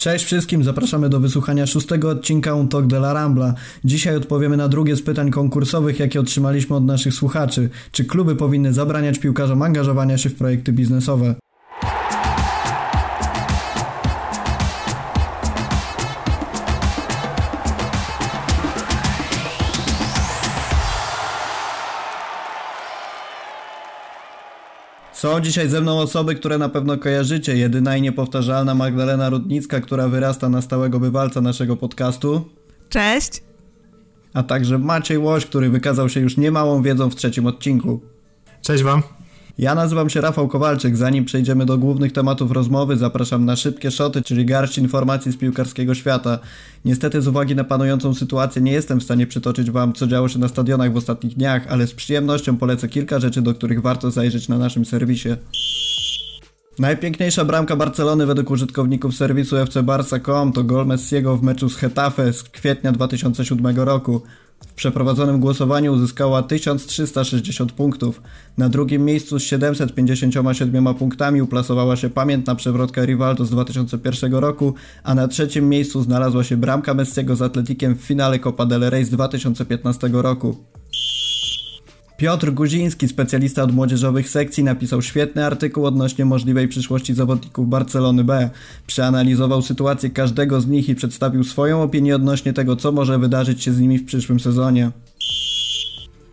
Cześć wszystkim, zapraszamy do wysłuchania szóstego odcinka Un Talk de la Rambla. Dzisiaj odpowiemy na drugie z pytań konkursowych, jakie otrzymaliśmy od naszych słuchaczy. Czy kluby powinny zabraniać piłkarzom angażowania się w projekty biznesowe? Są dzisiaj ze mną osoby, które na pewno kojarzycie. Jedyna i niepowtarzalna Magdalena Rudnicka, która wyrasta na stałego bywalca naszego podcastu. Cześć. A także Maciej Łoś, który wykazał się już niemałą wiedzą w trzecim odcinku. Cześć Wam. Ja nazywam się Rafał Kowalczyk. Zanim przejdziemy do głównych tematów rozmowy, zapraszam na szybkie szoty, czyli garść informacji z piłkarskiego świata. Niestety z uwagi na panującą sytuację nie jestem w stanie przytoczyć Wam, co działo się na stadionach w ostatnich dniach, ale z przyjemnością polecę kilka rzeczy, do których warto zajrzeć na naszym serwisie. Najpiękniejsza bramka Barcelony według użytkowników serwisu fcbarsa.com to gol Messiego w meczu z Hetafe z kwietnia 2007 roku. W przeprowadzonym głosowaniu uzyskała 1360 punktów. Na drugim miejscu z 757 punktami uplasowała się pamiętna przewrotka Rivaldo z 2001 roku, a na trzecim miejscu znalazła się bramka Messiego z Atletikiem w finale Copa del Rey z 2015 roku. Piotr Guziński, specjalista od młodzieżowych sekcji, napisał świetny artykuł odnośnie możliwej przyszłości zawodników Barcelony B. Przeanalizował sytuację każdego z nich i przedstawił swoją opinię odnośnie tego, co może wydarzyć się z nimi w przyszłym sezonie.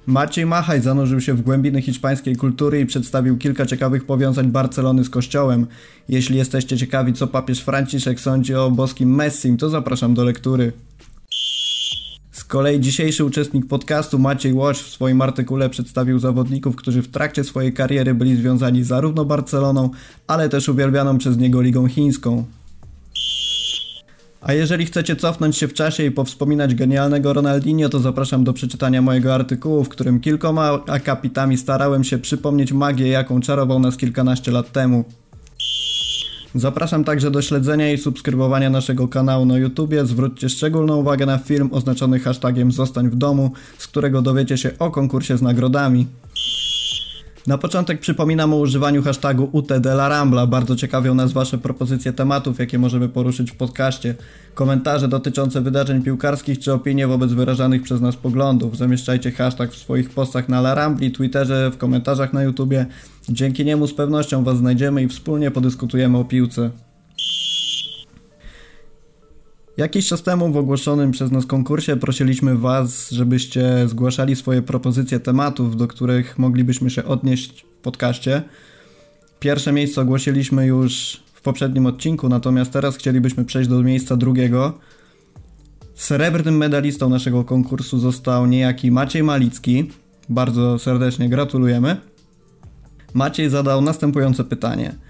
Maciej Machaj zanurzył się w głębiny hiszpańskiej kultury i przedstawił kilka ciekawych powiązań Barcelony z kościołem. Jeśli jesteście ciekawi, co papież Franciszek sądzi o boskim Messim, to zapraszam do lektury. Kolei dzisiejszy uczestnik podcastu Maciej Łoś w swoim artykule przedstawił zawodników, którzy w trakcie swojej kariery byli związani zarówno Barceloną, ale też uwielbianą przez niego ligą chińską. A jeżeli chcecie cofnąć się w czasie i powspominać genialnego Ronaldinho, to zapraszam do przeczytania mojego artykułu, w którym kilkoma akapitami starałem się przypomnieć magię, jaką czarował nas kilkanaście lat temu. Zapraszam także do śledzenia i subskrybowania naszego kanału na YouTubie. Zwróćcie szczególną uwagę na film oznaczony hashtagiem Zostań w domu, z którego dowiecie się o konkursie z nagrodami. Na początek przypominam o używaniu hashtagu UTDLarambla. Bardzo ciekawią nas Wasze propozycje tematów, jakie możemy poruszyć w podcaście. Komentarze dotyczące wydarzeń piłkarskich czy opinie wobec wyrażanych przez nas poglądów. Zamieszczajcie hashtag w swoich postach na Larambli, Twitterze, w komentarzach na YouTubie. Dzięki niemu z pewnością Was znajdziemy i wspólnie podyskutujemy o piłce. Jakiś czas temu w ogłoszonym przez nas konkursie prosiliśmy Was, żebyście zgłaszali swoje propozycje tematów, do których moglibyśmy się odnieść w podcaście. Pierwsze miejsce ogłosiliśmy już w poprzednim odcinku, natomiast teraz chcielibyśmy przejść do miejsca drugiego. Srebrnym medalistą naszego konkursu został niejaki Maciej Malicki. Bardzo serdecznie gratulujemy. Maciej zadał następujące pytanie –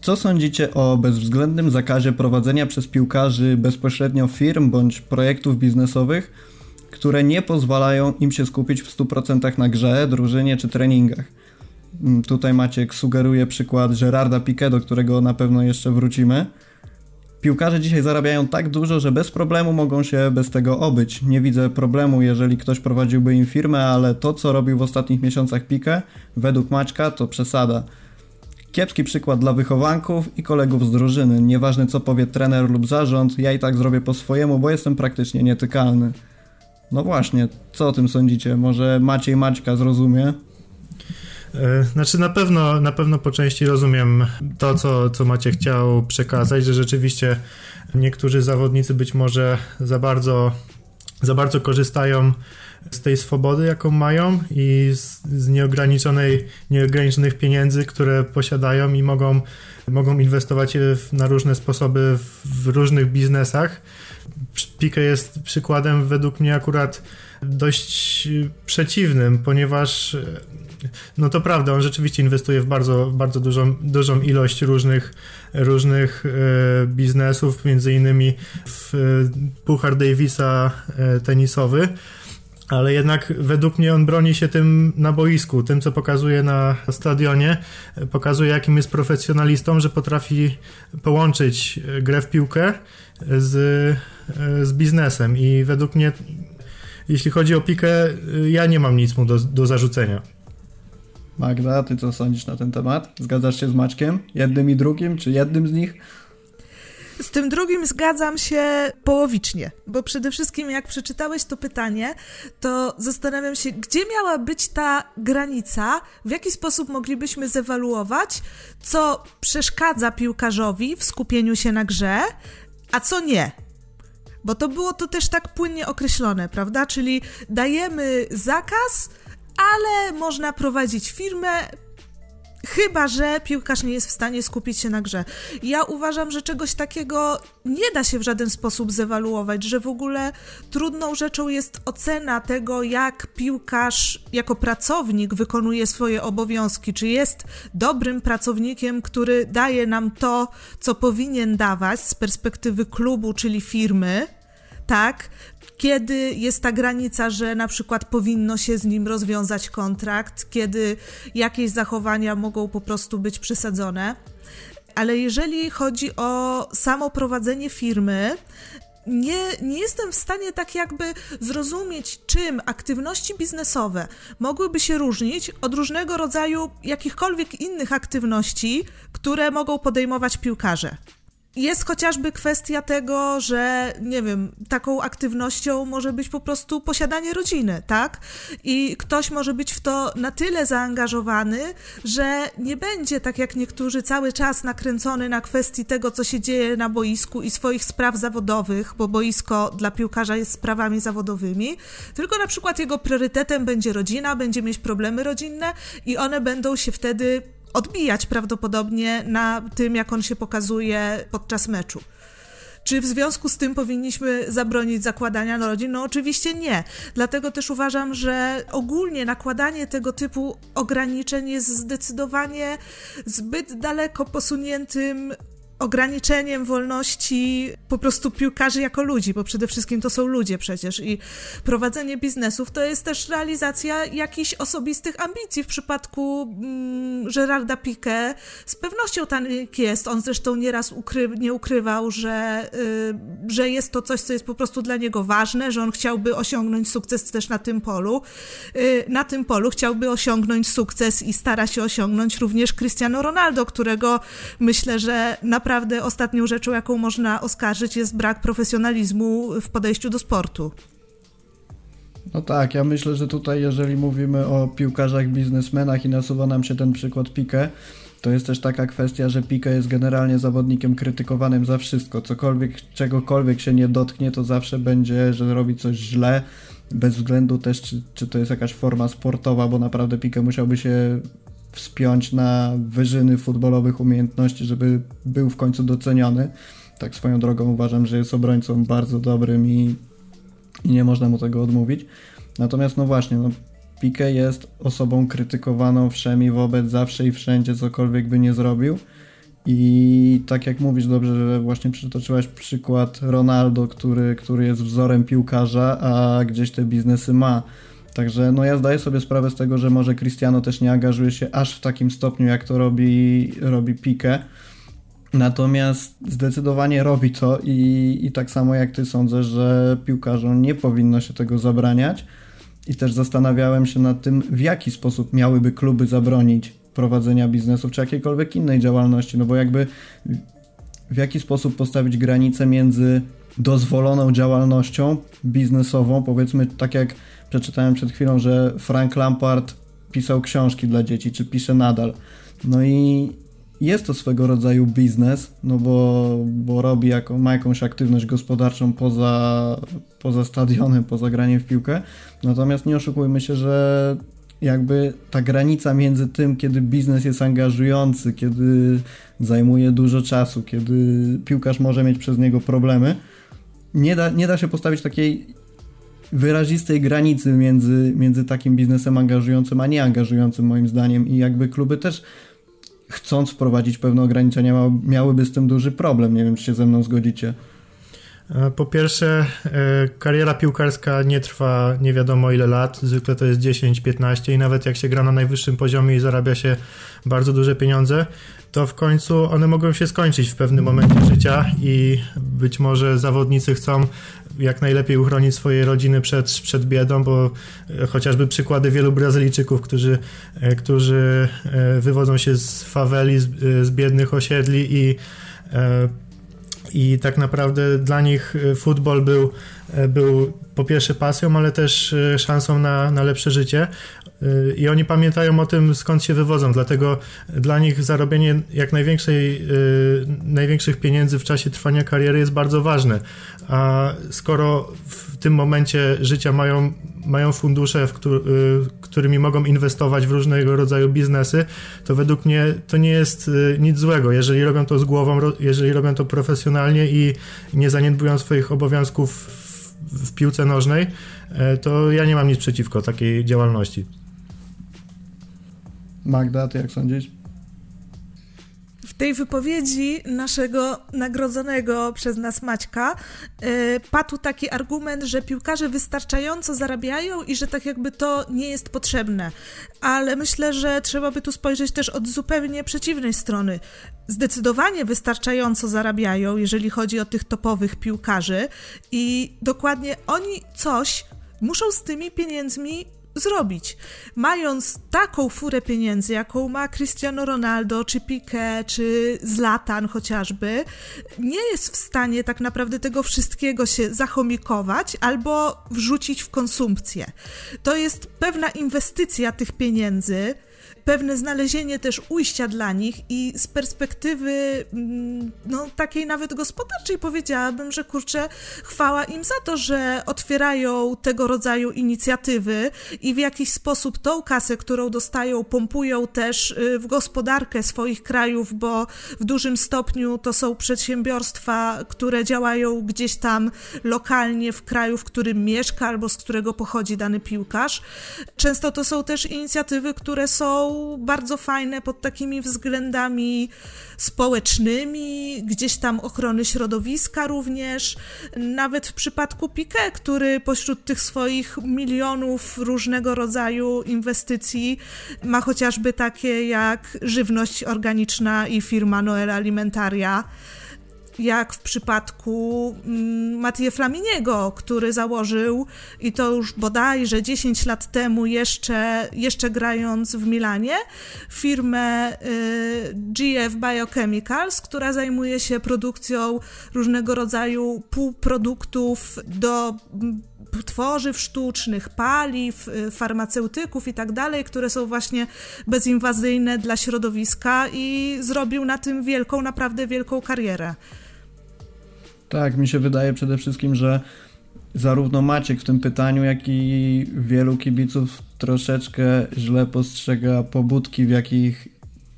co sądzicie o bezwzględnym zakazie prowadzenia przez piłkarzy bezpośrednio firm bądź projektów biznesowych, które nie pozwalają im się skupić w 100% na grze, drużynie czy treningach? Mm, tutaj Maciek sugeruje przykład Gerarda Piqué, do którego na pewno jeszcze wrócimy. Piłkarze dzisiaj zarabiają tak dużo, że bez problemu mogą się bez tego obyć. Nie widzę problemu, jeżeli ktoś prowadziłby im firmę, ale to, co robił w ostatnich miesiącach Piqué, według Maćka, to przesada. Kiepski przykład dla wychowanków i kolegów z drużyny. Nieważne co powie trener lub zarząd, ja i tak zrobię po swojemu, bo jestem praktycznie nietykalny. No właśnie, co o tym sądzicie? Może Maciej Maćka zrozumie? E, znaczy na pewno, na pewno po części rozumiem to, co, co Macie chciał przekazać, że rzeczywiście niektórzy zawodnicy być może za bardzo, za bardzo korzystają z tej swobody, jaką mają i z, z nieograniczonej, nieograniczonych pieniędzy, które posiadają i mogą, mogą inwestować je na różne sposoby w, w różnych biznesach. Pique jest przykładem według mnie akurat dość przeciwnym, ponieważ no to prawda, on rzeczywiście inwestuje w bardzo, bardzo dużą, dużą ilość różnych, różnych e, biznesów, między innymi w e, Puchar Davisa e, tenisowy. Ale jednak według mnie on broni się tym na boisku, tym co pokazuje na stadionie, pokazuje jakim jest profesjonalistą, że potrafi połączyć grę w piłkę z, z biznesem. I według mnie jeśli chodzi o pikę, ja nie mam nic mu do, do zarzucenia. Magda, ty co sądzisz na ten temat? Zgadzasz się z Maćkiem? Jednym i drugim, czy jednym z nich? Z tym drugim zgadzam się połowicznie, bo przede wszystkim jak przeczytałeś to pytanie, to zastanawiam się, gdzie miała być ta granica, w jaki sposób moglibyśmy zewaluować, co przeszkadza piłkarzowi w skupieniu się na grze, a co nie. Bo to było to też tak płynnie określone, prawda? Czyli dajemy zakaz, ale można prowadzić firmę, Chyba, że piłkarz nie jest w stanie skupić się na grze. Ja uważam, że czegoś takiego nie da się w żaden sposób zewaluować, że w ogóle trudną rzeczą jest ocena tego, jak piłkarz jako pracownik wykonuje swoje obowiązki, czy jest dobrym pracownikiem, który daje nam to, co powinien dawać z perspektywy klubu, czyli firmy tak, kiedy jest ta granica, że na przykład powinno się z nim rozwiązać kontrakt, kiedy jakieś zachowania mogą po prostu być przesadzone. Ale jeżeli chodzi o samo prowadzenie firmy, nie, nie jestem w stanie tak jakby zrozumieć, czym aktywności biznesowe mogłyby się różnić od różnego rodzaju jakichkolwiek innych aktywności, które mogą podejmować piłkarze. Jest chociażby kwestia tego, że nie wiem, taką aktywnością może być po prostu posiadanie rodziny, tak? I ktoś może być w to na tyle zaangażowany, że nie będzie tak jak niektórzy cały czas nakręcony na kwestii tego, co się dzieje na boisku i swoich spraw zawodowych, bo boisko dla piłkarza jest sprawami zawodowymi, tylko na przykład jego priorytetem będzie rodzina, będzie mieć problemy rodzinne i one będą się wtedy odbijać prawdopodobnie na tym, jak on się pokazuje podczas meczu. Czy w związku z tym powinniśmy zabronić zakładania rodzin? No oczywiście nie. Dlatego też uważam, że ogólnie nakładanie tego typu ograniczeń jest zdecydowanie zbyt daleko posuniętym ograniczeniem wolności po prostu piłkarzy jako ludzi, bo przede wszystkim to są ludzie przecież i prowadzenie biznesów to jest też realizacja jakichś osobistych ambicji. W przypadku mm, Gerarda Piqué z pewnością tak jest. On zresztą nieraz ukry nie ukrywał, że, y, że jest to coś, co jest po prostu dla niego ważne, że on chciałby osiągnąć sukces też na tym polu. Y, na tym polu chciałby osiągnąć sukces i stara się osiągnąć również Cristiano Ronaldo, którego myślę, że naprawdę naprawdę ostatnią rzeczą, jaką można oskarżyć, jest brak profesjonalizmu w podejściu do sportu. No tak, ja myślę, że tutaj, jeżeli mówimy o piłkarzach, biznesmenach i nasuwa nam się ten przykład Pique, to jest też taka kwestia, że Pique jest generalnie zawodnikiem krytykowanym za wszystko. Cokolwiek, czegokolwiek się nie dotknie, to zawsze będzie, że robi coś źle, bez względu też, czy, czy to jest jakaś forma sportowa, bo naprawdę Pique musiałby się wspiąć na wyżyny futbolowych umiejętności, żeby był w końcu doceniony. Tak swoją drogą uważam, że jest obrońcą bardzo dobrym i, i nie można mu tego odmówić. Natomiast no właśnie, no, Piqué jest osobą krytykowaną wszemi wobec zawsze i wszędzie, cokolwiek by nie zrobił. I tak jak mówisz dobrze, że właśnie przytoczyłaś przykład Ronaldo, który, który jest wzorem piłkarza, a gdzieś te biznesy ma Także no ja zdaję sobie sprawę z tego, że może Cristiano też nie angażuje się aż w takim stopniu, jak to robi, robi Pique. Natomiast zdecydowanie robi to i, i tak samo jak ty sądzę, że piłkarzom nie powinno się tego zabraniać. I też zastanawiałem się nad tym, w jaki sposób miałyby kluby zabronić prowadzenia biznesów czy jakiejkolwiek innej działalności. No bo jakby w jaki sposób postawić granicę między dozwoloną działalnością biznesową, powiedzmy tak jak przeczytałem przed chwilą, że Frank Lampard pisał książki dla dzieci, czy pisze nadal. No i jest to swego rodzaju biznes, no bo, bo robi jako, ma jakąś aktywność gospodarczą poza, poza stadionem, poza graniem w piłkę. Natomiast nie oszukujmy się, że jakby ta granica między tym, kiedy biznes jest angażujący, kiedy zajmuje dużo czasu, kiedy piłkarz może mieć przez niego problemy, nie da, nie da się postawić takiej wyrazistej granicy między, między takim biznesem angażującym, a nie angażującym moim zdaniem i jakby kluby też chcąc wprowadzić pewne ograniczenia miałyby z tym duży problem. Nie wiem, czy się ze mną zgodzicie. E, po pierwsze, e, kariera piłkarska nie trwa nie wiadomo ile lat, zwykle to jest 10-15 i nawet jak się gra na najwyższym poziomie i zarabia się bardzo duże pieniądze, to w końcu one mogą się skończyć w pewnym momencie życia i być może zawodnicy chcą jak najlepiej uchronić swoje rodziny przed, przed biedą, bo e, chociażby przykłady wielu Brazylijczyków, którzy, którzy wywodzą się z faweli, z, z biednych osiedli i i tak naprawdę dla nich futbol był, był po pierwsze pasją, ale też szansą na, na lepsze życie. I oni pamiętają o tym, skąd się wywodzą, dlatego dla nich zarobienie jak największej, największych pieniędzy w czasie trwania kariery jest bardzo ważne. A skoro w tym momencie życia mają, mają fundusze, któ którymi mogą inwestować w różnego rodzaju biznesy, to według mnie to nie jest nic złego. Jeżeli robią to z głową, jeżeli robią to profesjonalnie i nie zaniedbują swoich obowiązków w piłce nożnej, to ja nie mam nic przeciwko takiej działalności. Magda, ty jak sądzisz? W tej wypowiedzi naszego nagrodzonego przez nas Maćka yy, padł taki argument, że piłkarze wystarczająco zarabiają i że tak jakby to nie jest potrzebne. Ale myślę, że trzeba by tu spojrzeć też od zupełnie przeciwnej strony. Zdecydowanie wystarczająco zarabiają, jeżeli chodzi o tych topowych piłkarzy i dokładnie oni coś muszą z tymi pieniędzmi zrobić. Mając taką furę pieniędzy, jaką ma Cristiano Ronaldo, czy Piqué, czy Zlatan chociażby, nie jest w stanie tak naprawdę tego wszystkiego się zachomikować albo wrzucić w konsumpcję. To jest pewna inwestycja tych pieniędzy, pewne znalezienie też ujścia dla nich i z perspektywy mm, no, takiej nawet gospodarczej powiedziałabym, że kurczę, chwała im za to, że otwierają tego rodzaju inicjatywy i w jakiś sposób tą kasę, którą dostają, pompują też y, w gospodarkę swoich krajów, bo w dużym stopniu to są przedsiębiorstwa, które działają gdzieś tam lokalnie w kraju, w którym mieszka albo z którego pochodzi dany piłkarz. Często to są też inicjatywy, które są bardzo fajne pod takimi względami społecznymi, gdzieś tam ochrony środowiska również. Nawet w przypadku Piqué, który pośród tych swoich milionów różnego rodzaju inwestycji ma chociażby takie jak żywność organiczna i firma Noel Alimentaria jak w przypadku mm, Matije Flaminiego, który założył i to już bodajże 10 lat temu jeszcze, jeszcze grając w Milanie, firmę y, GF Biochemicals, która zajmuje się produkcją różnego rodzaju półproduktów do tworzyw sztucznych, paliw, y, farmaceutyków i tak dalej, które są właśnie bezinwazyjne dla środowiska i zrobił na tym wielką, naprawdę wielką karierę. Tak, mi się wydaje przede wszystkim, że zarówno Maciek w tym pytaniu, jak i wielu kibiców troszeczkę źle postrzega pobudki, w jakich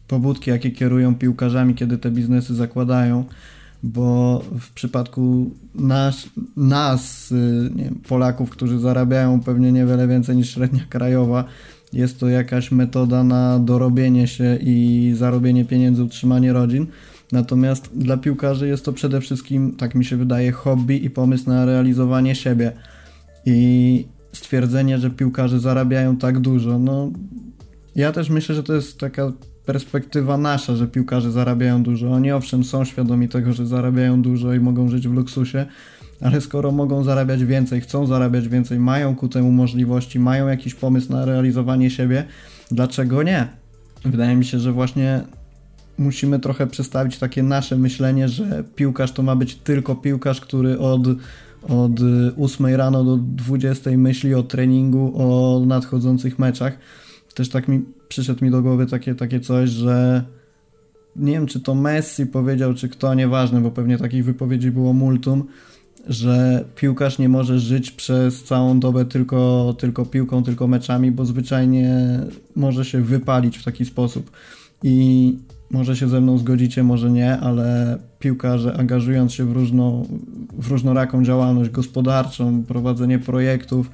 pobudki, jakie kierują piłkarzami, kiedy te biznesy zakładają, bo w przypadku nas, nas nie wiem, Polaków, którzy zarabiają pewnie niewiele więcej niż średnia krajowa, jest to jakaś metoda na dorobienie się i zarobienie pieniędzy, utrzymanie rodzin. Natomiast dla piłkarzy jest to przede wszystkim, tak mi się wydaje, hobby i pomysł na realizowanie siebie. I stwierdzenie, że piłkarze zarabiają tak dużo, no ja też myślę, że to jest taka perspektywa nasza, że piłkarze zarabiają dużo. Oni owszem są świadomi tego, że zarabiają dużo i mogą żyć w luksusie, ale skoro mogą zarabiać więcej, chcą zarabiać więcej, mają ku temu możliwości, mają jakiś pomysł na realizowanie siebie, dlaczego nie? Wydaje mi się, że właśnie musimy trochę przestawić takie nasze myślenie, że piłkarz to ma być tylko piłkarz, który od, od 8 rano do 20 myśli o treningu, o nadchodzących meczach. Też tak mi przyszedł mi do głowy takie, takie coś, że nie wiem, czy to Messi powiedział, czy kto, nieważne, bo pewnie takich wypowiedzi było multum, że piłkarz nie może żyć przez całą dobę tylko, tylko piłką, tylko meczami, bo zwyczajnie może się wypalić w taki sposób. I może się ze mną zgodzicie, może nie, ale piłkarze angażując się w, różno, w różnoraką działalność gospodarczą, prowadzenie projektów,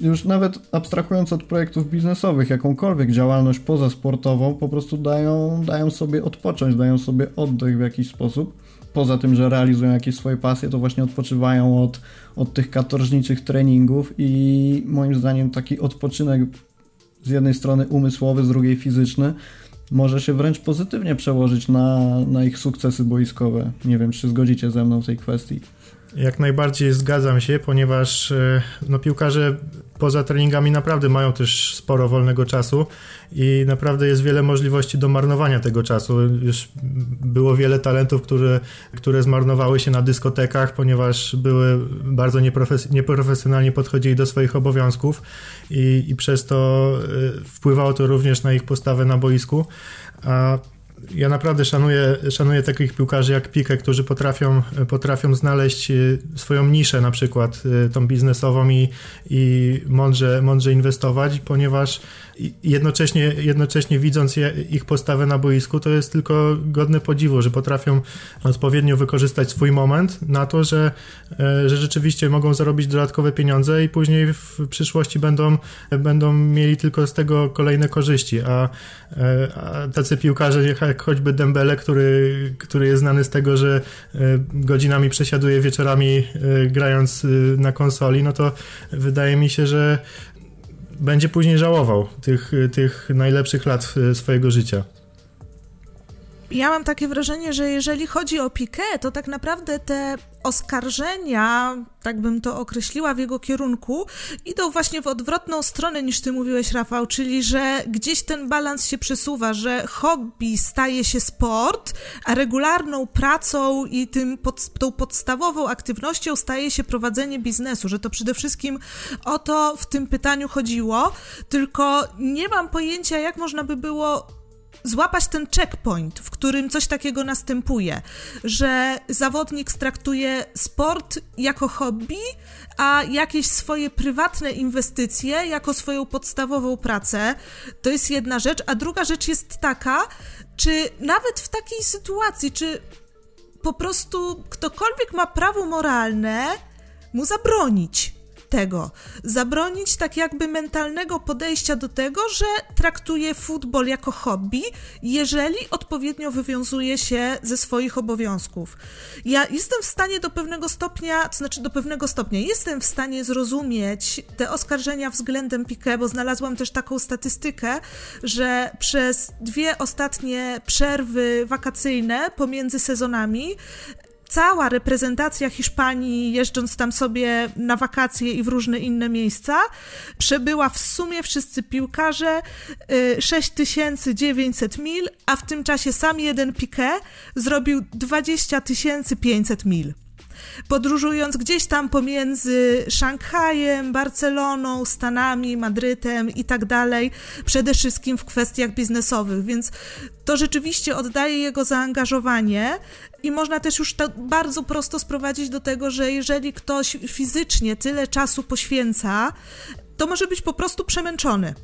już nawet abstrahując od projektów biznesowych, jakąkolwiek działalność pozasportową, po prostu dają, dają sobie odpocząć, dają sobie oddech w jakiś sposób. Poza tym, że realizują jakieś swoje pasje, to właśnie odpoczywają od, od tych katorżniczych treningów i moim zdaniem taki odpoczynek z jednej strony umysłowy, z drugiej fizyczny, może się wręcz pozytywnie przełożyć na, na ich sukcesy boiskowe. Nie wiem, czy zgodzicie ze mną w tej kwestii. Jak najbardziej zgadzam się, ponieważ e, no, piłkarze poza treningami naprawdę mają też sporo wolnego czasu i naprawdę jest wiele możliwości do marnowania tego czasu. Już było wiele talentów, które, które zmarnowały się na dyskotekach, ponieważ były bardzo nieprofes nieprofesjonalnie podchodzili do swoich obowiązków i, i przez to e, wpływało to również na ich postawę na boisku. A ja naprawdę szanuję, szanuję takich piłkarzy jak Pique, którzy potrafią, potrafią znaleźć e, swoją niszę na przykład e, tą biznesową i, i mądrze, mądrze inwestować, ponieważ jednocześnie, jednocześnie widząc ich postawę na boisku, to jest tylko godne podziwu, że potrafią odpowiednio wykorzystać swój moment na to, że, e, że rzeczywiście mogą zarobić dodatkowe pieniądze i później w przyszłości będą, będą mieli tylko z tego kolejne korzyści, a, e, a tacy piłkarze jak choćby Dembele, który, który jest znany z tego, że e, godzinami przesiaduje wieczorami grając na konsoli, no to wydaje mi się, że będzie później żałował tych, tych najlepszych lat swojego życia. Ja mam takie wrażenie, że jeżeli chodzi o Piqué, to tak naprawdę te oskarżenia, tak bym to określiła w jego kierunku, idą właśnie w odwrotną stronę niż ty mówiłeś, Rafał, czyli że gdzieś ten balans się przesuwa, że hobby staje się sport, a regularną pracą i tym pod, tą podstawową aktywnością staje się prowadzenie biznesu, że to przede wszystkim o to w tym pytaniu chodziło, tylko nie mam pojęcia, jak można by było złapać ten checkpoint, w którym coś takiego następuje, że zawodnik traktuje sport jako hobby, a jakieś swoje prywatne inwestycje jako swoją podstawową pracę. To jest jedna rzecz, a druga rzecz jest taka, czy nawet w takiej sytuacji, czy po prostu ktokolwiek ma prawo moralne mu zabronić tego. Zabronić tak jakby mentalnego podejścia do tego, że traktuje futbol jako hobby, jeżeli odpowiednio wywiązuje się ze swoich obowiązków. Ja jestem w stanie do pewnego stopnia, to znaczy do pewnego stopnia, jestem w stanie zrozumieć te oskarżenia względem Piqué, bo znalazłam też taką statystykę, że przez dwie ostatnie przerwy wakacyjne pomiędzy sezonami cała reprezentacja Hiszpanii, jeżdżąc tam sobie na wakacje i w różne inne miejsca, przebyła w sumie wszyscy piłkarze 6900 y, mil, a w tym czasie sam jeden Piqué zrobił 20 500 mil. Podróżując gdzieś tam pomiędzy Szanghajem, Barceloną, Stanami, Madrytem i tak dalej, przede wszystkim w kwestiach biznesowych, więc to rzeczywiście oddaje jego zaangażowanie i można też już to bardzo prosto sprowadzić do tego, że jeżeli ktoś fizycznie tyle czasu poświęca, to może być po prostu przemęczony.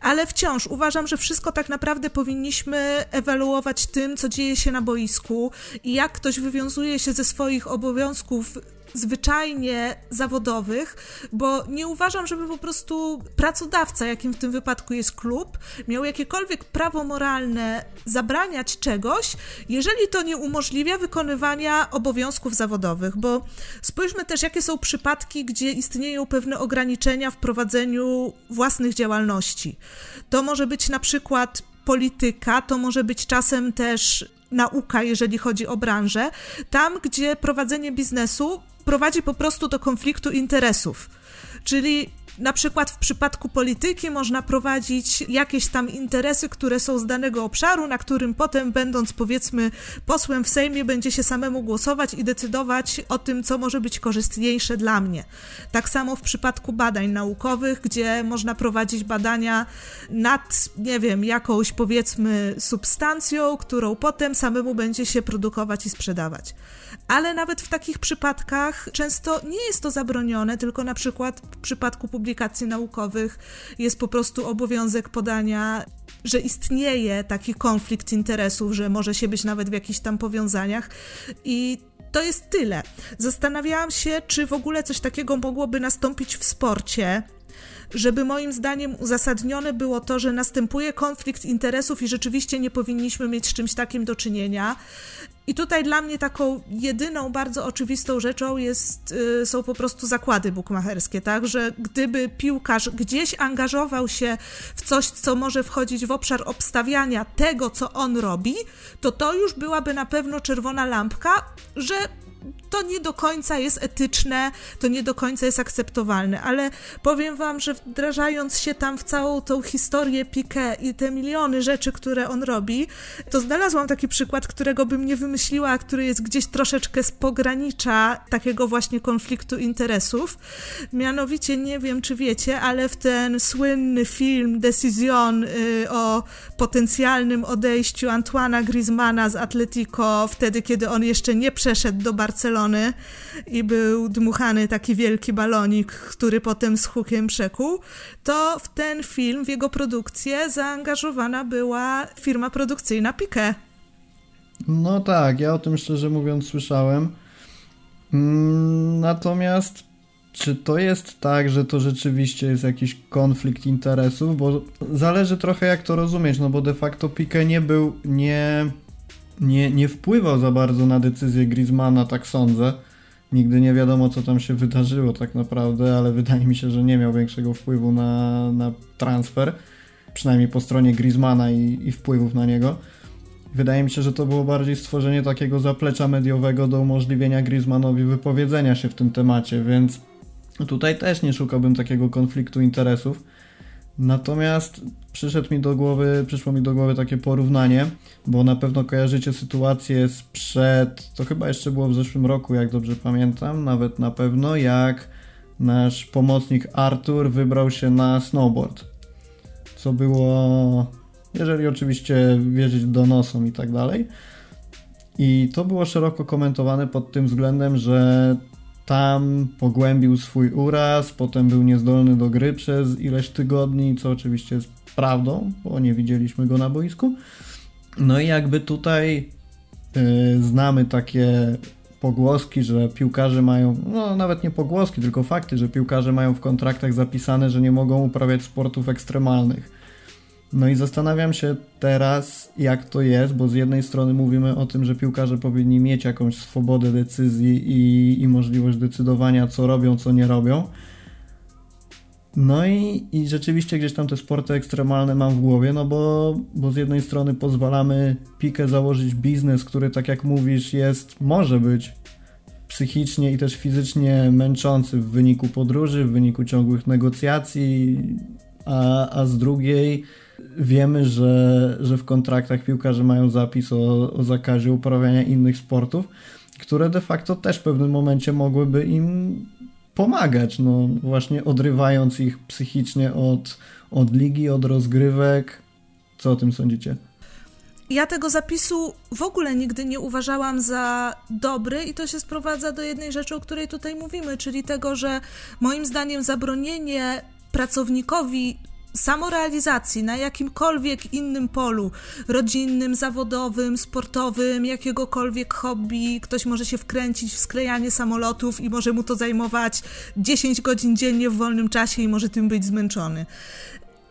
Ale wciąż uważam, że wszystko tak naprawdę powinniśmy ewaluować tym, co dzieje się na boisku i jak ktoś wywiązuje się ze swoich obowiązków zwyczajnie zawodowych, bo nie uważam, żeby po prostu pracodawca, jakim w tym wypadku jest klub, miał jakiekolwiek prawo moralne zabraniać czegoś, jeżeli to nie umożliwia wykonywania obowiązków zawodowych, bo spójrzmy też, jakie są przypadki, gdzie istnieją pewne ograniczenia w prowadzeniu własnych działalności. To może być na przykład polityka, to może być czasem też nauka, jeżeli chodzi o branżę, tam, gdzie prowadzenie biznesu prowadzi po prostu do konfliktu interesów. Czyli na przykład w przypadku polityki można prowadzić jakieś tam interesy, które są z danego obszaru, na którym potem, będąc powiedzmy posłem w Sejmie, będzie się samemu głosować i decydować o tym, co może być korzystniejsze dla mnie. Tak samo w przypadku badań naukowych, gdzie można prowadzić badania nad, nie wiem, jakąś powiedzmy substancją, którą potem samemu będzie się produkować i sprzedawać ale nawet w takich przypadkach często nie jest to zabronione, tylko na przykład w przypadku publikacji naukowych jest po prostu obowiązek podania, że istnieje taki konflikt interesów, że może się być nawet w jakichś tam powiązaniach i to jest tyle. Zastanawiałam się, czy w ogóle coś takiego mogłoby nastąpić w sporcie, żeby moim zdaniem uzasadnione było to, że następuje konflikt interesów i rzeczywiście nie powinniśmy mieć z czymś takim do czynienia. I tutaj dla mnie taką jedyną bardzo oczywistą rzeczą jest, y, są po prostu zakłady bukmacherskie, tak, że gdyby piłkarz gdzieś angażował się w coś, co może wchodzić w obszar obstawiania tego, co on robi, to to już byłaby na pewno czerwona lampka, że to nie do końca jest etyczne, to nie do końca jest akceptowalne, ale powiem wam, że wdrażając się tam w całą tą historię Piqué i te miliony rzeczy, które on robi, to znalazłam taki przykład, którego bym nie wymyśliła, a który jest gdzieś troszeczkę z pogranicza takiego właśnie konfliktu interesów. Mianowicie, nie wiem czy wiecie, ale w ten słynny film Decision y, o potencjalnym odejściu Antoana Griezmana z Atletico, wtedy kiedy on jeszcze nie przeszedł do Barcelony i był dmuchany taki wielki balonik, który potem z hukiem przekuł, to w ten film, w jego produkcję zaangażowana była firma produkcyjna Piqué. No tak, ja o tym szczerze mówiąc słyszałem. Mm, natomiast czy to jest tak, że to rzeczywiście jest jakiś konflikt interesów? Bo zależy trochę jak to rozumieć, no bo de facto Piqué nie był, nie, nie, nie wpływał za bardzo na decyzję Griezmana, tak sądzę. Nigdy nie wiadomo, co tam się wydarzyło tak naprawdę, ale wydaje mi się, że nie miał większego wpływu na, na transfer, przynajmniej po stronie Griezmana i, i wpływów na niego. Wydaje mi się, że to było bardziej stworzenie takiego zaplecza mediowego do umożliwienia Griezmannowi wypowiedzenia się w tym temacie, więc tutaj też nie szukałbym takiego konfliktu interesów. Natomiast przyszedł mi do głowy, przyszło mi do głowy takie porównanie, bo na pewno kojarzycie sytuację sprzed, to chyba jeszcze było w zeszłym roku, jak dobrze pamiętam, nawet na pewno, jak nasz pomocnik Artur wybrał się na snowboard. Co było jeżeli oczywiście wierzyć donosom i tak dalej. I to było szeroko komentowane pod tym względem, że tam pogłębił swój uraz, potem był niezdolny do gry przez ileś tygodni, co oczywiście jest prawdą, bo nie widzieliśmy go na boisku. No i jakby tutaj yy, znamy takie pogłoski, że piłkarze mają, no nawet nie pogłoski, tylko fakty, że piłkarze mają w kontraktach zapisane, że nie mogą uprawiać sportów ekstremalnych. No i zastanawiam się teraz, jak to jest, bo z jednej strony mówimy o tym, że piłkarze powinni mieć jakąś swobodę decyzji i, i możliwość decydowania, co robią, co nie robią. No i, i rzeczywiście gdzieś tam te sporty ekstremalne mam w głowie, no bo, bo z jednej strony pozwalamy Pikę założyć biznes, który tak jak mówisz jest, może być psychicznie i też fizycznie męczący w wyniku podróży, w wyniku ciągłych negocjacji, a, a z drugiej wiemy, że, że w kontraktach piłkarze mają zapis o, o zakazie uprawiania innych sportów, które de facto też w pewnym momencie mogłyby im pomagać, no właśnie odrywając ich psychicznie od, od ligi, od rozgrywek. Co o tym sądzicie? Ja tego zapisu w ogóle nigdy nie uważałam za dobry i to się sprowadza do jednej rzeczy, o której tutaj mówimy, czyli tego, że moim zdaniem zabronienie pracownikowi samorealizacji na jakimkolwiek innym polu, rodzinnym, zawodowym, sportowym, jakiegokolwiek hobby, ktoś może się wkręcić w sklejanie samolotów i może mu to zajmować 10 godzin dziennie w wolnym czasie i może tym być zmęczony.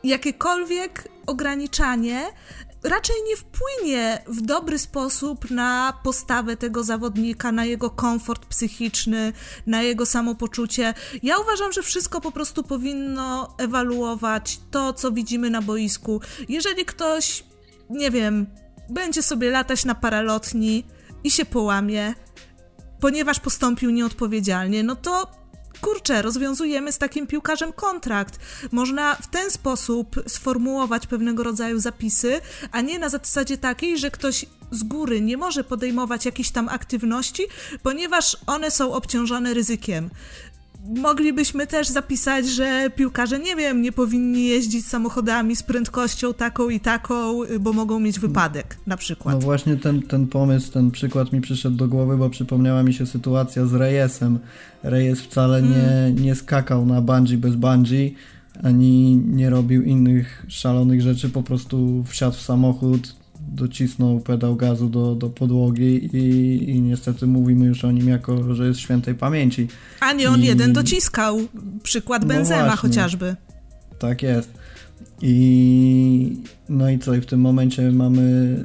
Jakiekolwiek ograniczanie raczej nie wpłynie w dobry sposób na postawę tego zawodnika, na jego komfort psychiczny, na jego samopoczucie. Ja uważam, że wszystko po prostu powinno ewaluować to, co widzimy na boisku. Jeżeli ktoś, nie wiem, będzie sobie latać na paralotni i się połamie, ponieważ postąpił nieodpowiedzialnie, no to kurczę, rozwiązujemy z takim piłkarzem kontrakt. Można w ten sposób sformułować pewnego rodzaju zapisy, a nie na zasadzie takiej, że ktoś z góry nie może podejmować jakichś tam aktywności, ponieważ one są obciążone ryzykiem moglibyśmy też zapisać, że piłkarze, nie wiem, nie powinni jeździć samochodami z prędkością taką i taką, bo mogą mieć wypadek, na przykład. No właśnie ten, ten pomysł, ten przykład mi przyszedł do głowy, bo przypomniała mi się sytuacja z Reyesem. Reyes wcale nie, hmm. nie skakał na bungee bez bungee, ani nie robił innych szalonych rzeczy, po wsiadł w samochód, docisnął pedał gazu do, do podłogi i, i niestety mówimy już o nim jako, że jest świętej pamięci. A nie on I... jeden dociskał. Przykład no Benzema no chociażby. Tak jest. I no i co? I w tym momencie mamy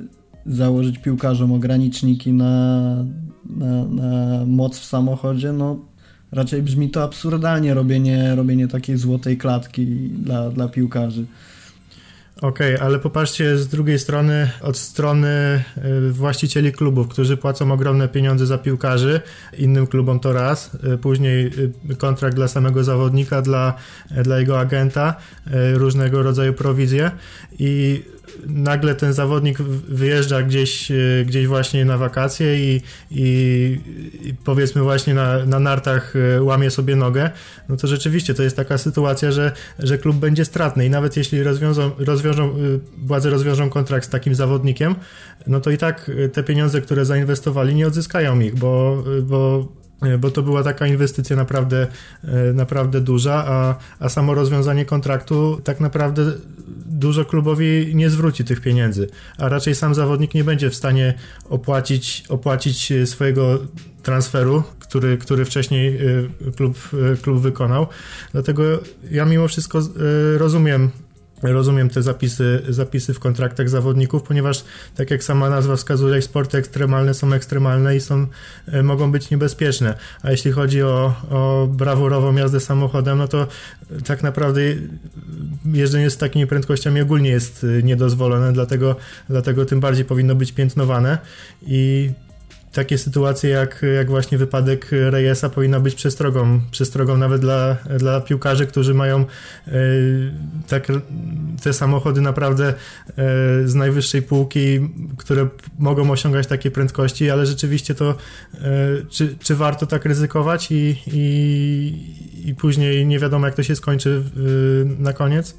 założyć piłkarzom ograniczniki na, na, na moc w samochodzie, no raczej brzmi to absurdalnie robienie, robienie takiej złotej klatki dla, dla piłkarzy. Okej, okay, ale popatrzcie z drugiej strony, od strony y, właścicieli klubów, którzy płacą ogromne pieniądze za piłkarzy, innym klubom to raz, y, później y, kontrakt dla samego zawodnika, dla, dla jego agenta, różnego rodzaju prowizje. I nagle ten zawodnik wyjeżdża gdzieś, e, gdzieś właśnie na wakacje i, i, i, powiedzmy właśnie na, na nartach e, łamie sobie nogę, no to rzeczywiście to jest taka sytuacja, że, że klub będzie stratny. I nawet jeśli rozwiążą, rozwiążą, e, władze rozwiążą kontrakt z takim zawodnikiem, no to i tak te pieniądze, które zainwestowali nie odzyskają ich, bo, bo bo to była taka inwestycja naprawdę, e, naprawdę duża, a, a samo rozwiązanie kontraktu tak naprawdę dużo klubowi nie zwróci tych pieniędzy, a raczej sam zawodnik nie będzie w stanie opłacić, opłacić swojego transferu, który, który wcześniej e, klub, klub wykonał. Dlatego ja mimo wszystko rozumiem Rozumiem te zapisy, zapisy w kontraktach zawodników, ponieważ, tak jak sama nazwa wskazuje, sporty ekstremalne są ekstremalne i są, e, mogą być niebezpieczne. A jeśli chodzi o, o brawurową jazdę samochodem, no to tak naprawdę jeżdżenie z takimi prędkościami ogólnie jest e, niedozwolone, dlatego, dlatego tym bardziej powinno być piętnowane i takie sytuacje jak, jak właśnie wypadek Reyesa powinna być przestrogą, przestrogą nawet dla, dla piłkarzy, którzy mają e, tak, te samochody naprawdę e, z najwyższej półki, które mogą osiągać takie prędkości, ale rzeczywiście to e, czy, czy warto tak ryzykować i, i, i później nie wiadomo jak to się skończy na koniec?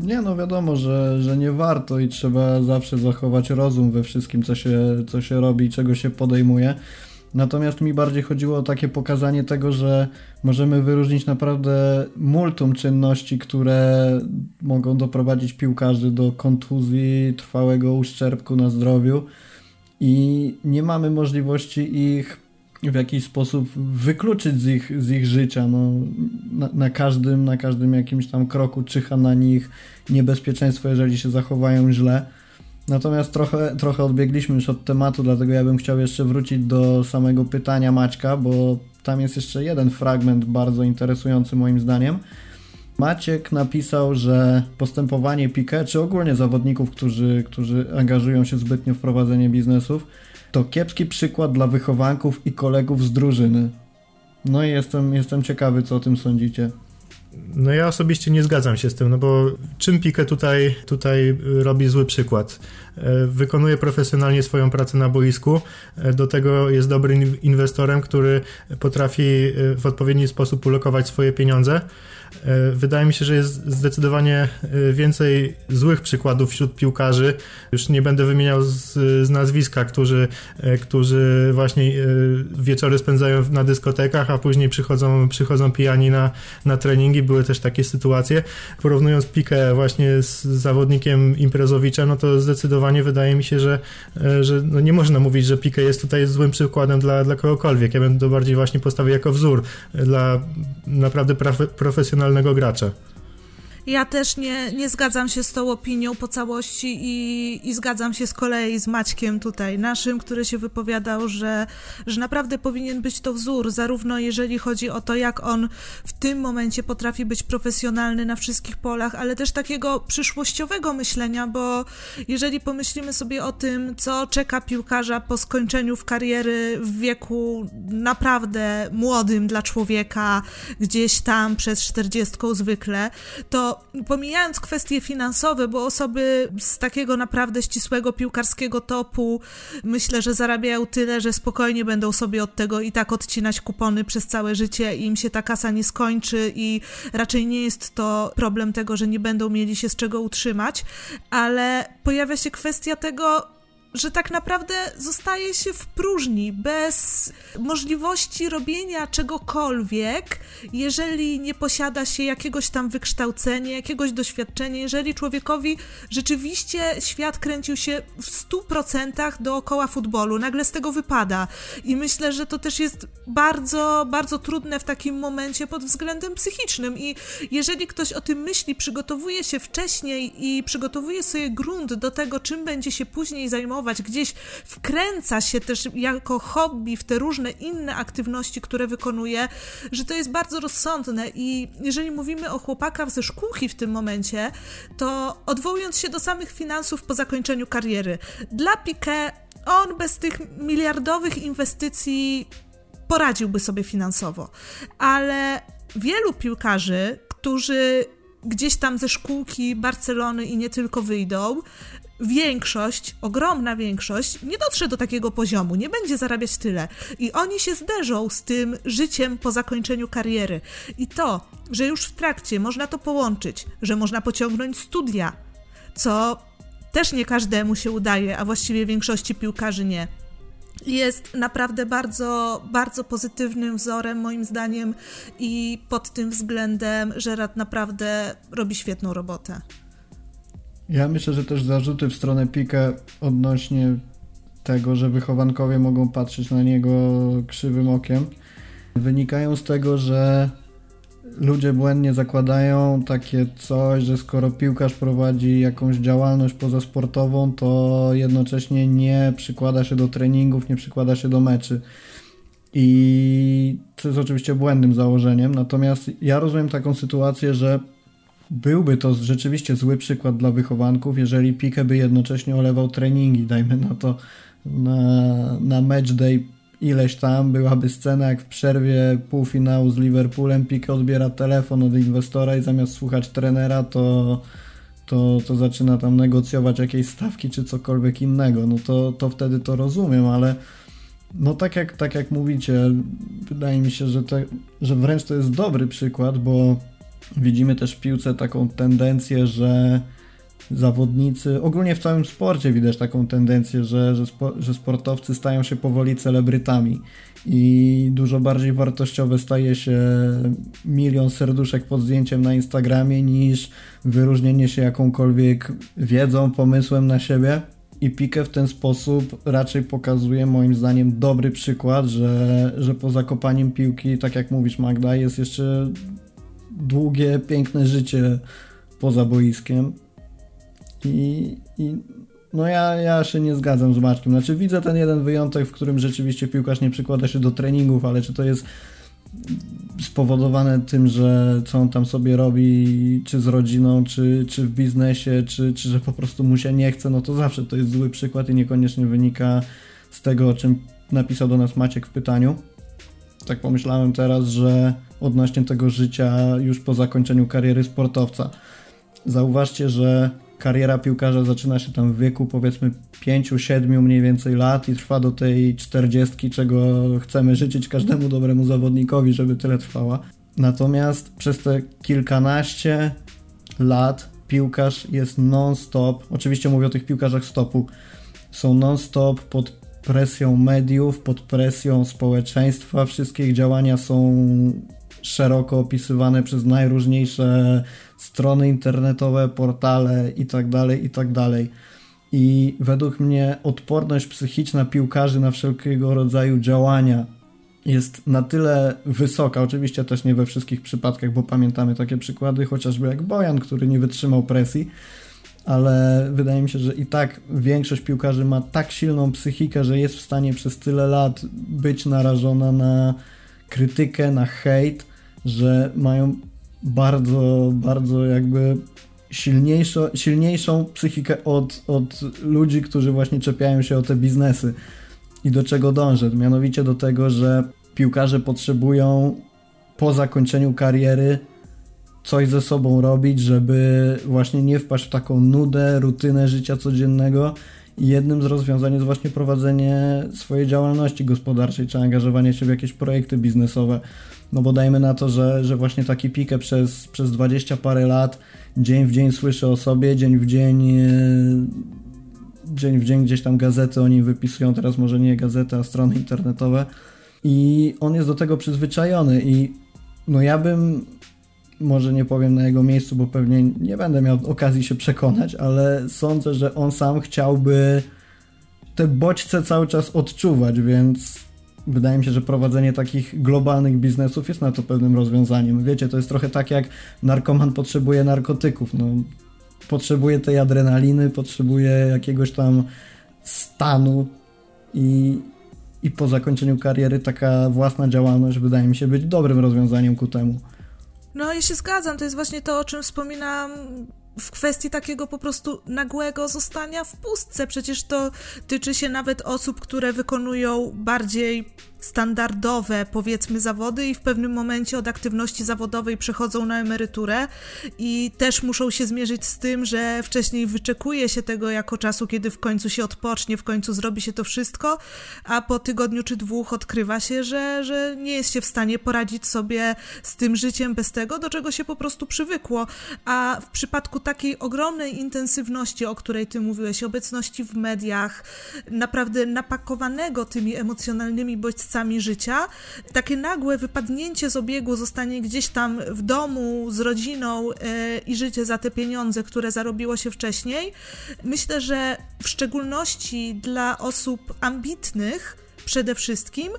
Nie, no wiadomo, że, że nie warto i trzeba zawsze zachować rozum we wszystkim, co się, co się robi i czego się podejmuje. Natomiast mi bardziej chodziło o takie pokazanie tego, że możemy wyróżnić naprawdę multum czynności, które mogą doprowadzić piłkarzy do kontuzji, trwałego uszczerbku na zdrowiu i nie mamy możliwości ich w jakiś sposób wykluczyć z ich, z ich życia. No, na, na, każdym, na każdym jakimś tam kroku czyha na nich niebezpieczeństwo, jeżeli się zachowają źle. Natomiast trochę, trochę odbiegliśmy już od tematu, dlatego ja bym chciał jeszcze wrócić do samego pytania Maćka, bo tam jest jeszcze jeden fragment bardzo interesujący moim zdaniem. Maciek napisał, że postępowanie Piquet, czy ogólnie zawodników, którzy, którzy angażują się zbytnio w prowadzenie biznesów, to kiepski przykład dla wychowanków i kolegów z drużyny. No i jestem, jestem ciekawy, co o tym sądzicie. No ja osobiście nie zgadzam się z tym, no bo czym Pique tutaj, tutaj robi zły przykład? E, wykonuje profesjonalnie swoją pracę na boisku, e, do tego jest dobrym inwestorem, który potrafi e, w odpowiedni sposób ulokować swoje pieniądze. E, wydaje mi się, że jest zdecydowanie e, więcej złych przykładów wśród piłkarzy. Już nie będę wymieniał z, z nazwiska, którzy, e, którzy właśnie wieczory spędzają na dyskotekach, a później przychodzą, przychodzą pijani na, na treningi. Były też takie sytuacje. Porównując Pikę właśnie z zawodnikiem imprezowiczem, no to zdecydowanie wydaje mi się, że, że no nie można mówić, że Pikę jest tutaj złym przykładem dla, dla kogokolwiek. Ja bym to bardziej właśnie postawił jako wzór dla naprawdę profesjonalnych profesjonalnego gracza. Ja też nie, nie zgadzam się z tą opinią po całości i, i zgadzam się z kolei z Maćkiem tutaj naszym, który się wypowiadał, że, że naprawdę powinien być to wzór, zarówno jeżeli chodzi o to, jak on w tym momencie potrafi być profesjonalny na wszystkich polach, ale też takiego przyszłościowego myślenia, bo jeżeli pomyślimy sobie o tym, co czeka piłkarza po skończeniu w kariery w wieku naprawdę młodym dla człowieka, gdzieś tam przez 40 zwykle, to pomijając kwestie finansowe, bo osoby z takiego naprawdę ścisłego piłkarskiego topu myślę, że zarabiają tyle, że spokojnie będą sobie od tego i tak odcinać kupony przez całe życie i im się ta kasa nie skończy i raczej nie jest to problem tego, że nie będą mieli się z czego utrzymać, ale pojawia się kwestia tego, że tak naprawdę zostaje się w próżni, bez możliwości robienia czegokolwiek, jeżeli nie posiada się jakiegoś tam wykształcenia, jakiegoś doświadczenia, jeżeli człowiekowi rzeczywiście świat kręcił się w stu procentach dookoła futbolu, nagle z tego wypada. I myślę, że to też jest bardzo, bardzo trudne w takim momencie pod względem psychicznym. I jeżeli ktoś o tym myśli, przygotowuje się wcześniej i przygotowuje sobie grunt do tego, czym będzie się później zajmował, gdzieś wkręca się też jako hobby w te różne inne aktywności, które wykonuje, że to jest bardzo rozsądne. I jeżeli mówimy o chłopakach ze szkółki w tym momencie, to odwołując się do samych finansów po zakończeniu kariery, dla Piquet on bez tych miliardowych inwestycji poradziłby sobie finansowo, ale wielu piłkarzy, którzy gdzieś tam ze szkółki Barcelony i nie tylko wyjdą, większość, ogromna większość nie dotrze do takiego poziomu, nie będzie zarabiać tyle. I oni się zderzą z tym życiem po zakończeniu kariery. I to, że już w trakcie można to połączyć, że można pociągnąć studia, co też nie każdemu się udaje, a właściwie większości piłkarzy nie jest naprawdę bardzo, bardzo pozytywnym wzorem, moim zdaniem, i pod tym względem Żerat naprawdę robi świetną robotę. Ja myślę, że też zarzuty w stronę Pika odnośnie tego, że wychowankowie mogą patrzeć na niego krzywym okiem, wynikają z tego, że ludzie błędnie zakładają takie coś, że skoro piłkarz prowadzi jakąś działalność pozasportową, to jednocześnie nie przykłada się do treningów, nie przykłada się do meczy. I to jest oczywiście błędnym założeniem, natomiast ja rozumiem taką sytuację, że byłby to rzeczywiście zły przykład dla wychowanków, jeżeli Pique by jednocześnie olewał treningi, dajmy na to na, na match day ileś tam, byłaby scena jak w przerwie półfinału z Liverpoolem, Pique odbiera telefon od inwestora i zamiast słuchać trenera, to, to, to zaczyna tam negocjować jakieś stawki czy cokolwiek innego, no to, to wtedy to rozumiem, ale no tak jak, tak jak mówicie, wydaje mi się, że, że wręcz to jest dobry przykład, bo widzimy też w piłce taką tendencję, że zawodnicy, ogólnie w całym sporcie widać taką tendencję, że, że, spo, że sportowcy stają się powoli celebrytami i dużo bardziej wartościowe staje się milion serduszek pod zdjęciem na Instagramie niż wyróżnienie się jakąkolwiek wiedzą, pomysłem na siebie. I Pique w ten sposób raczej pokazuje moim zdaniem dobry przykład, że, że po zakopaniem piłki, tak jak mówisz Magda, jest jeszcze długie, piękne życie poza boiskiem i, i no ja, ja się nie zgadzam z Maczkiem. Znaczy widzę ten jeden wyjątek, w którym rzeczywiście piłkarz nie przykłada się do treningów, ale czy to jest spowodowane tym, że co on tam sobie robi, czy z rodziną, czy, czy w biznesie, czy, czy że po prostu mu się nie chce, no to zawsze to jest zły przykład i niekoniecznie wynika z tego, o czym napisał do nas Maciek w pytaniu. Tak pomyślałem teraz, że odnośnie tego życia już po zakończeniu kariery sportowca. Zauważcie, że kariera piłkarza zaczyna się tam w wieku powiedzmy 5-7 mniej więcej lat i trwa do tej 40, czego chcemy życzyć każdemu dobremu zawodnikowi, żeby tyle trwała. Natomiast przez te kilkanaście lat piłkarz jest non-stop, oczywiście mówię o tych piłkarzach stopu, są non-stop pod presją mediów, pod presją społeczeństwa, wszystkie ich działania są szeroko opisywane przez najróżniejsze strony internetowe, portale itd., tak itd. Tak I według mnie odporność psychiczna piłkarzy na wszelkiego rodzaju działania jest na tyle wysoka, oczywiście też nie we wszystkich przypadkach, bo pamiętamy takie przykłady, chociażby jak Bojan, który nie wytrzymał presji, ale wydaje mi się, że i tak większość piłkarzy ma tak silną psychikę, że jest w stanie przez tyle lat być narażona na krytykę, na hejt, że mają bardzo, bardzo jakby silniejszą, silniejszą psychikę od, od ludzi, którzy właśnie czepiają się o te biznesy. I do czego dążę? Mianowicie do tego, że piłkarze potrzebują po zakończeniu kariery coś ze sobą robić, żeby właśnie nie wpaść w taką nudę, rutynę życia codziennego. Jednym z rozwiązań jest właśnie prowadzenie swojej działalności gospodarczej, czy angażowanie się w jakieś projekty biznesowe. No bo dajmy na to, że, że właśnie taki pikę przez, przez 20 parę lat dzień w dzień słyszę o sobie, dzień w dzień e, dzień w dzień gdzieś tam gazety o nim wypisują, teraz może nie gazety, a strony internetowe i on jest do tego przyzwyczajony i no ja bym może nie powiem na jego miejscu, bo pewnie nie będę miał okazji się przekonać, ale sądzę, że on sam chciałby te bodźce cały czas odczuwać, więc wydaje mi się, że prowadzenie takich globalnych biznesów jest na to pewnym rozwiązaniem. Wiecie, to jest trochę tak jak narkoman potrzebuje narkotyków. No, potrzebuje tej adrenaliny, potrzebuje jakiegoś tam stanu i, i po zakończeniu kariery taka własna działalność wydaje mi się być dobrym rozwiązaniem ku temu. No i się zgadzam, to jest właśnie to, o czym wspominam w kwestii takiego po prostu nagłego zostania w pustce. Przecież to tyczy się nawet osób, które wykonują bardziej standardowe, powiedzmy, zawody i w pewnym momencie od aktywności zawodowej przechodzą na emeryturę i też muszą się zmierzyć z tym, że wcześniej wyczekuje się tego jako czasu, kiedy w końcu się odpocznie, w końcu zrobi się to wszystko, a po tygodniu czy dwóch odkrywa się, że, że nie jest się w stanie poradzić sobie z tym życiem bez tego, do czego się po prostu przywykło. A w przypadku takiej ogromnej intensywności, o której ty mówiłeś, obecności w mediach, naprawdę napakowanego tymi emocjonalnymi bodźcami, bodźcami życia, takie nagłe wypadnięcie z obiegu, zostanie gdzieś tam w domu z rodziną e, i życie za te pieniądze, które zarobiło się wcześniej, myślę, że w szczególności dla osób ambitnych przede wszystkim,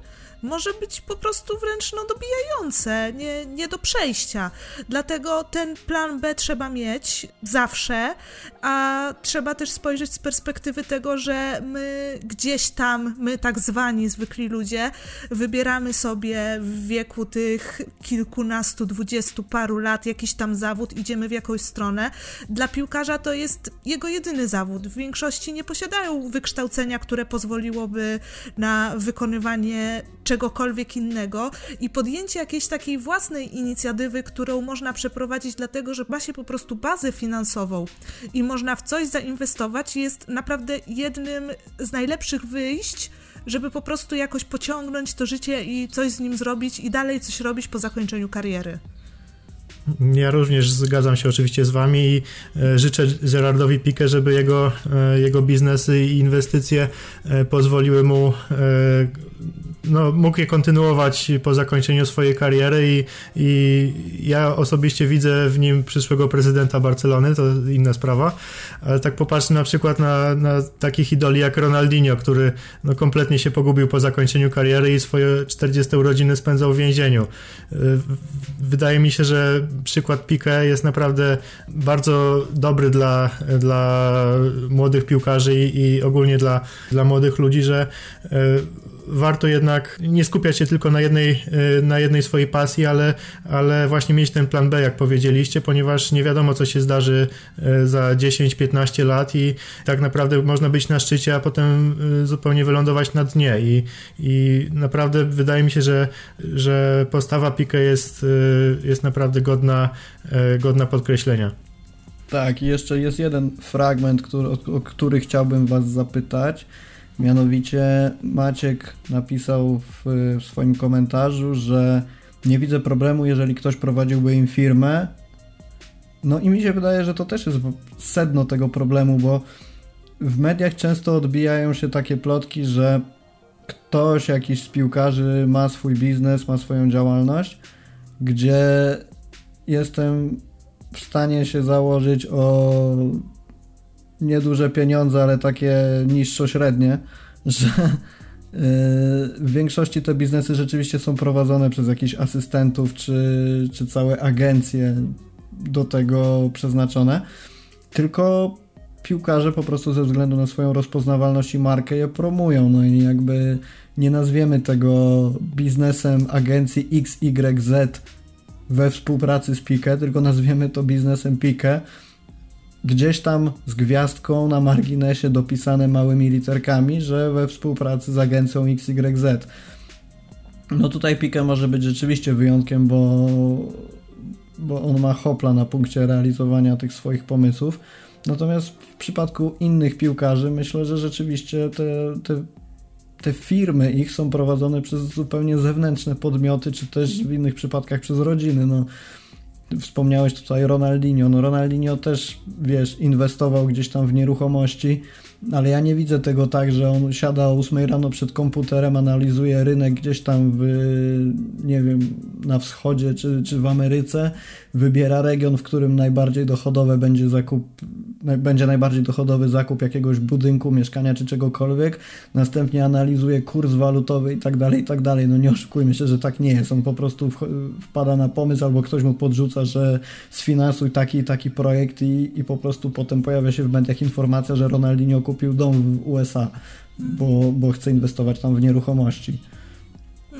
może być po prostu wręcz no, dobijające, nie, nie do przejścia. Dlatego ten plan B trzeba mieć zawsze, a trzeba też spojrzeć z perspektywy tego, że my gdzieś tam, my tak zwani zwykli ludzie, wybieramy sobie w wieku tych kilkunastu, dwudziestu paru lat jakiś tam zawód, idziemy w jakąś stronę. Dla piłkarza to jest jego jedyny zawód. W większości nie posiadają wykształcenia, które pozwoliłoby na wykonywanie czegokolwiek innego i podjęcie jakiejś takiej własnej inicjatywy, którą można przeprowadzić dlatego, że ma się po prostu bazę finansową i można w coś zainwestować, jest naprawdę jednym z najlepszych wyjść, żeby po prostu jakoś pociągnąć to życie i coś z nim zrobić i dalej coś robić po zakończeniu kariery. Ja również zgadzam się oczywiście z wami i e, życzę Gerardowi Pique, żeby jego, e, jego biznesy i inwestycje e, pozwoliły mu no, mógł je kontynuować po zakończeniu swojej kariery i, i ja osobiście widzę w nim przyszłego prezydenta Barcelony, to inna sprawa, ale tak popatrzmy na przykład na, na takich idoli jak Ronaldinho, który no, kompletnie się pogubił po zakończeniu kariery i swoje 40 urodziny spędzał w więzieniu. Wydaje mi się, że przykład Piqué jest naprawdę bardzo dobry dla, dla młodych piłkarzy i, i ogólnie dla, dla młodych ludzi, że warto jednak nie skupiać się tylko na jednej, e, na jednej swojej pasji, ale, ale właśnie mieć ten plan B, jak powiedzieliście, ponieważ nie wiadomo, co się zdarzy e, za 10-15 lat i tak naprawdę można być na szczycie, a potem e, zupełnie wylądować na dnie i, i naprawdę wydaje mi się, że, że postawa Pique jest, jest naprawdę godna, godna podkreślenia. Tak, i jeszcze jest jeden fragment, który, o, o który chciałbym Was zapytać. Mianowicie Maciek napisał w, w swoim komentarzu, że nie widzę problemu, jeżeli ktoś prowadziłby im firmę. No i mi się wydaje, że to też jest sedno tego problemu, bo w mediach często odbijają się takie plotki, że ktoś, jakiś z piłkarzy ma swój biznes, ma swoją działalność, gdzie jestem w stanie się założyć o nieduże pieniądze, ale takie niższo-średnie, że y, w większości te biznesy rzeczywiście są prowadzone przez jakichś asystentów czy, czy całe agencje do tego przeznaczone. Tylko piłkarze po prostu ze względu na swoją rozpoznawalność i markę je promują. No i jakby nie nazwiemy tego biznesem agencji XYZ we współpracy z Pique, tylko nazwiemy to biznesem Pique gdzieś tam z gwiazdką na marginesie dopisane małymi literkami, że we współpracy z agencją XYZ. No tutaj Pika może być rzeczywiście wyjątkiem, bo, bo on ma hopla na punkcie realizowania tych swoich pomysłów. Natomiast w przypadku innych piłkarzy myślę, że rzeczywiście te, te, te firmy ich są prowadzone przez zupełnie zewnętrzne podmioty, czy też w innych przypadkach przez rodziny. No, Wspomniałeś tutaj Ronaldinho. No Ronaldinho też, wiesz, inwestował gdzieś tam w nieruchomości, ale ja nie widzę tego tak, że on siada o 8 rano przed komputerem, analizuje rynek gdzieś tam w, nie wiem, na wschodzie czy, czy w Ameryce, wybiera region, w którym najbardziej dochodowe będzie zakup będzie najbardziej dochodowy zakup jakiegoś budynku, mieszkania czy czegokolwiek, następnie analizuje kurs walutowy i tak dalej, i tak dalej. No nie oszukujmy się, że tak nie jest. On po prostu wpada na pomysł albo ktoś mu podrzuca, że sfinansuj taki i taki projekt i, i po prostu potem pojawia się w mediach informacja, że Ronaldinho dom w USA, bo, bo chce inwestować tam w nieruchomości.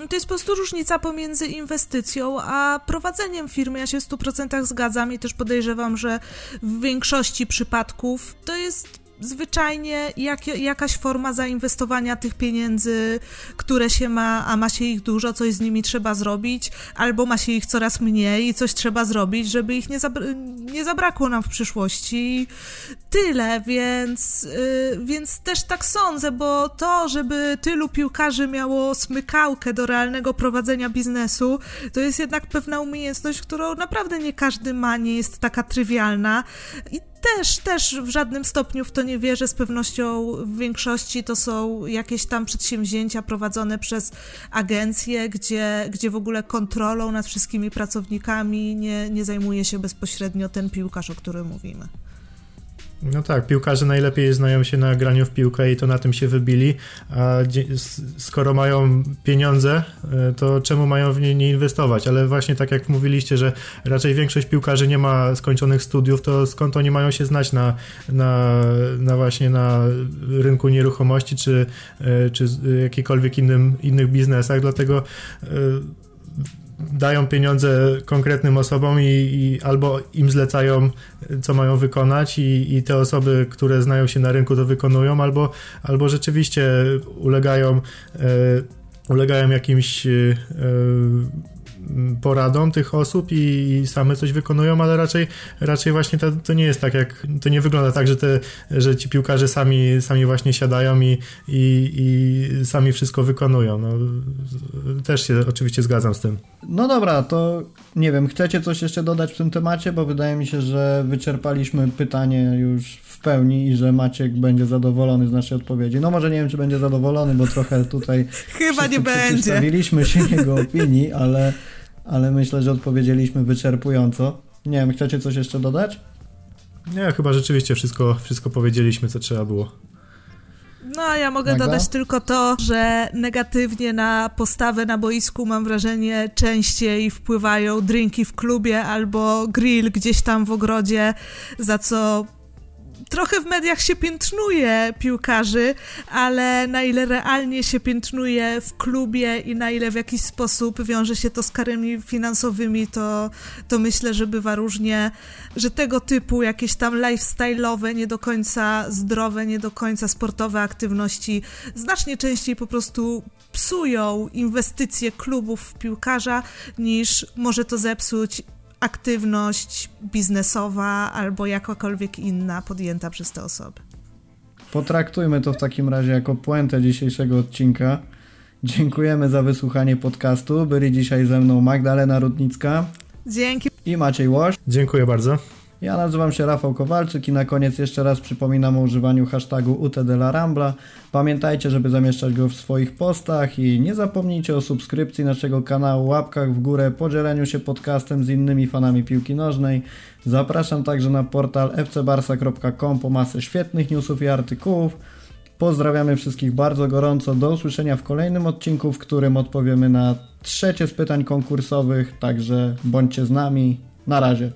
To jest po prostu różnica pomiędzy inwestycją a prowadzeniem firmy. Ja się w 100% zgadzam i też podejrzewam, że w większości przypadków to jest zwyczajnie jak, jakaś forma zainwestowania tych pieniędzy, które się ma, a ma się ich dużo, coś z nimi trzeba zrobić, albo ma się ich coraz mniej i coś trzeba zrobić, żeby ich nie, zabra nie zabrakło nam w przyszłości. Tyle, więc, yy, więc też tak sądzę, bo to, żeby tylu piłkarzy miało smykałkę do realnego prowadzenia biznesu, to jest jednak pewna umiejętność, którą naprawdę nie każdy ma, nie jest taka trywialna. I też, też w żadnym stopniu w to nie wierzę. Z pewnością w większości to są jakieś tam przedsięwzięcia prowadzone przez agencje, gdzie, gdzie w ogóle kontrolą nad wszystkimi pracownikami nie, nie zajmuje się bezpośrednio ten piłkarz, o którym mówimy. No tak, piłkarze najlepiej znają się na graniu w piłkę i to na tym się wybili, a skoro mają pieniądze, e, to czemu mają w nie nie inwestować? Ale właśnie tak jak mówiliście, że raczej większość piłkarzy nie ma skończonych studiów, to skąd oni mają się znać na, na, na właśnie na rynku nieruchomości czy, e, czy jakikolwiek innym, innych biznesach, dlatego e, dają pieniądze konkretnym osobom i, i, albo im zlecają, co mają wykonać i, i, te osoby, które znają się na rynku, to wykonują, albo, albo rzeczywiście ulegają, e, ulegają jakimś e, poradą tych osób i, same coś wykonują, ale raczej, raczej właśnie to, to, nie jest tak, jak to nie wygląda tak, że, te, że ci piłkarze sami, sami właśnie siadają i, i, i sami wszystko wykonują. No, też się oczywiście zgadzam z tym. No dobra, to nie wiem, chcecie coś jeszcze dodać w tym temacie, bo wydaje mi się, że wyczerpaliśmy pytanie już pełni i że Maciek będzie zadowolony z naszej odpowiedzi. No może nie wiem, czy będzie zadowolony, bo trochę tutaj chyba nie będzie. Przedstawiliśmy się jego opinii, ale, ale myślę, że odpowiedzieliśmy wyczerpująco. Nie wiem, chcecie coś jeszcze dodać? Nie, chyba rzeczywiście wszystko, wszystko powiedzieliśmy, co trzeba było. No, ja mogę dodać tylko to, że negatywnie na postawę na boisku mam wrażenie częściej wpływają drinki w klubie albo grill gdzieś tam w ogrodzie, za co trochę w mediach się piętnuje piłkarzy, ale na ile realnie się piętnuje w klubie i na ile w jakiś sposób wiąże się to z karami finansowymi, to, to myślę, że bywa różnie, że tego typu jakieś tam lifestyle'owe, nie do końca zdrowe, nie do końca sportowe aktywności znacznie częściej po prostu psują inwestycje klubów w piłkarza, niż może to zepsuć aktywność biznesowa albo jakakolwiek inna podjęta przez te osoby. Potraktujmy to w takim razie jako puentę dzisiejszego odcinka. Dziękujemy za wysłuchanie podcastu. Byli dzisiaj ze mną Magdalena Rudnicka. Dzięki. I Maciej Łoś. Dziękuję bardzo. Ja nazywam się Rafał Kowalczyk i na koniec jeszcze raz przypominam o używaniu hashtagu UTDLaRambla. Pamiętajcie, żeby zamieszczać go w swoich postach i nie zapomnijcie o subskrypcji naszego kanału, łapkach w górę, podzieleniu się podcastem z innymi fanami piłki nożnej. Zapraszam także na portal fcbarsa.com po masę świetnych newsów i artykułów. Pozdrawiamy wszystkich bardzo gorąco. Do usłyszenia w kolejnym odcinku, w którym odpowiemy na trzecie z pytań konkursowych, także bądźcie z nami. Na razie.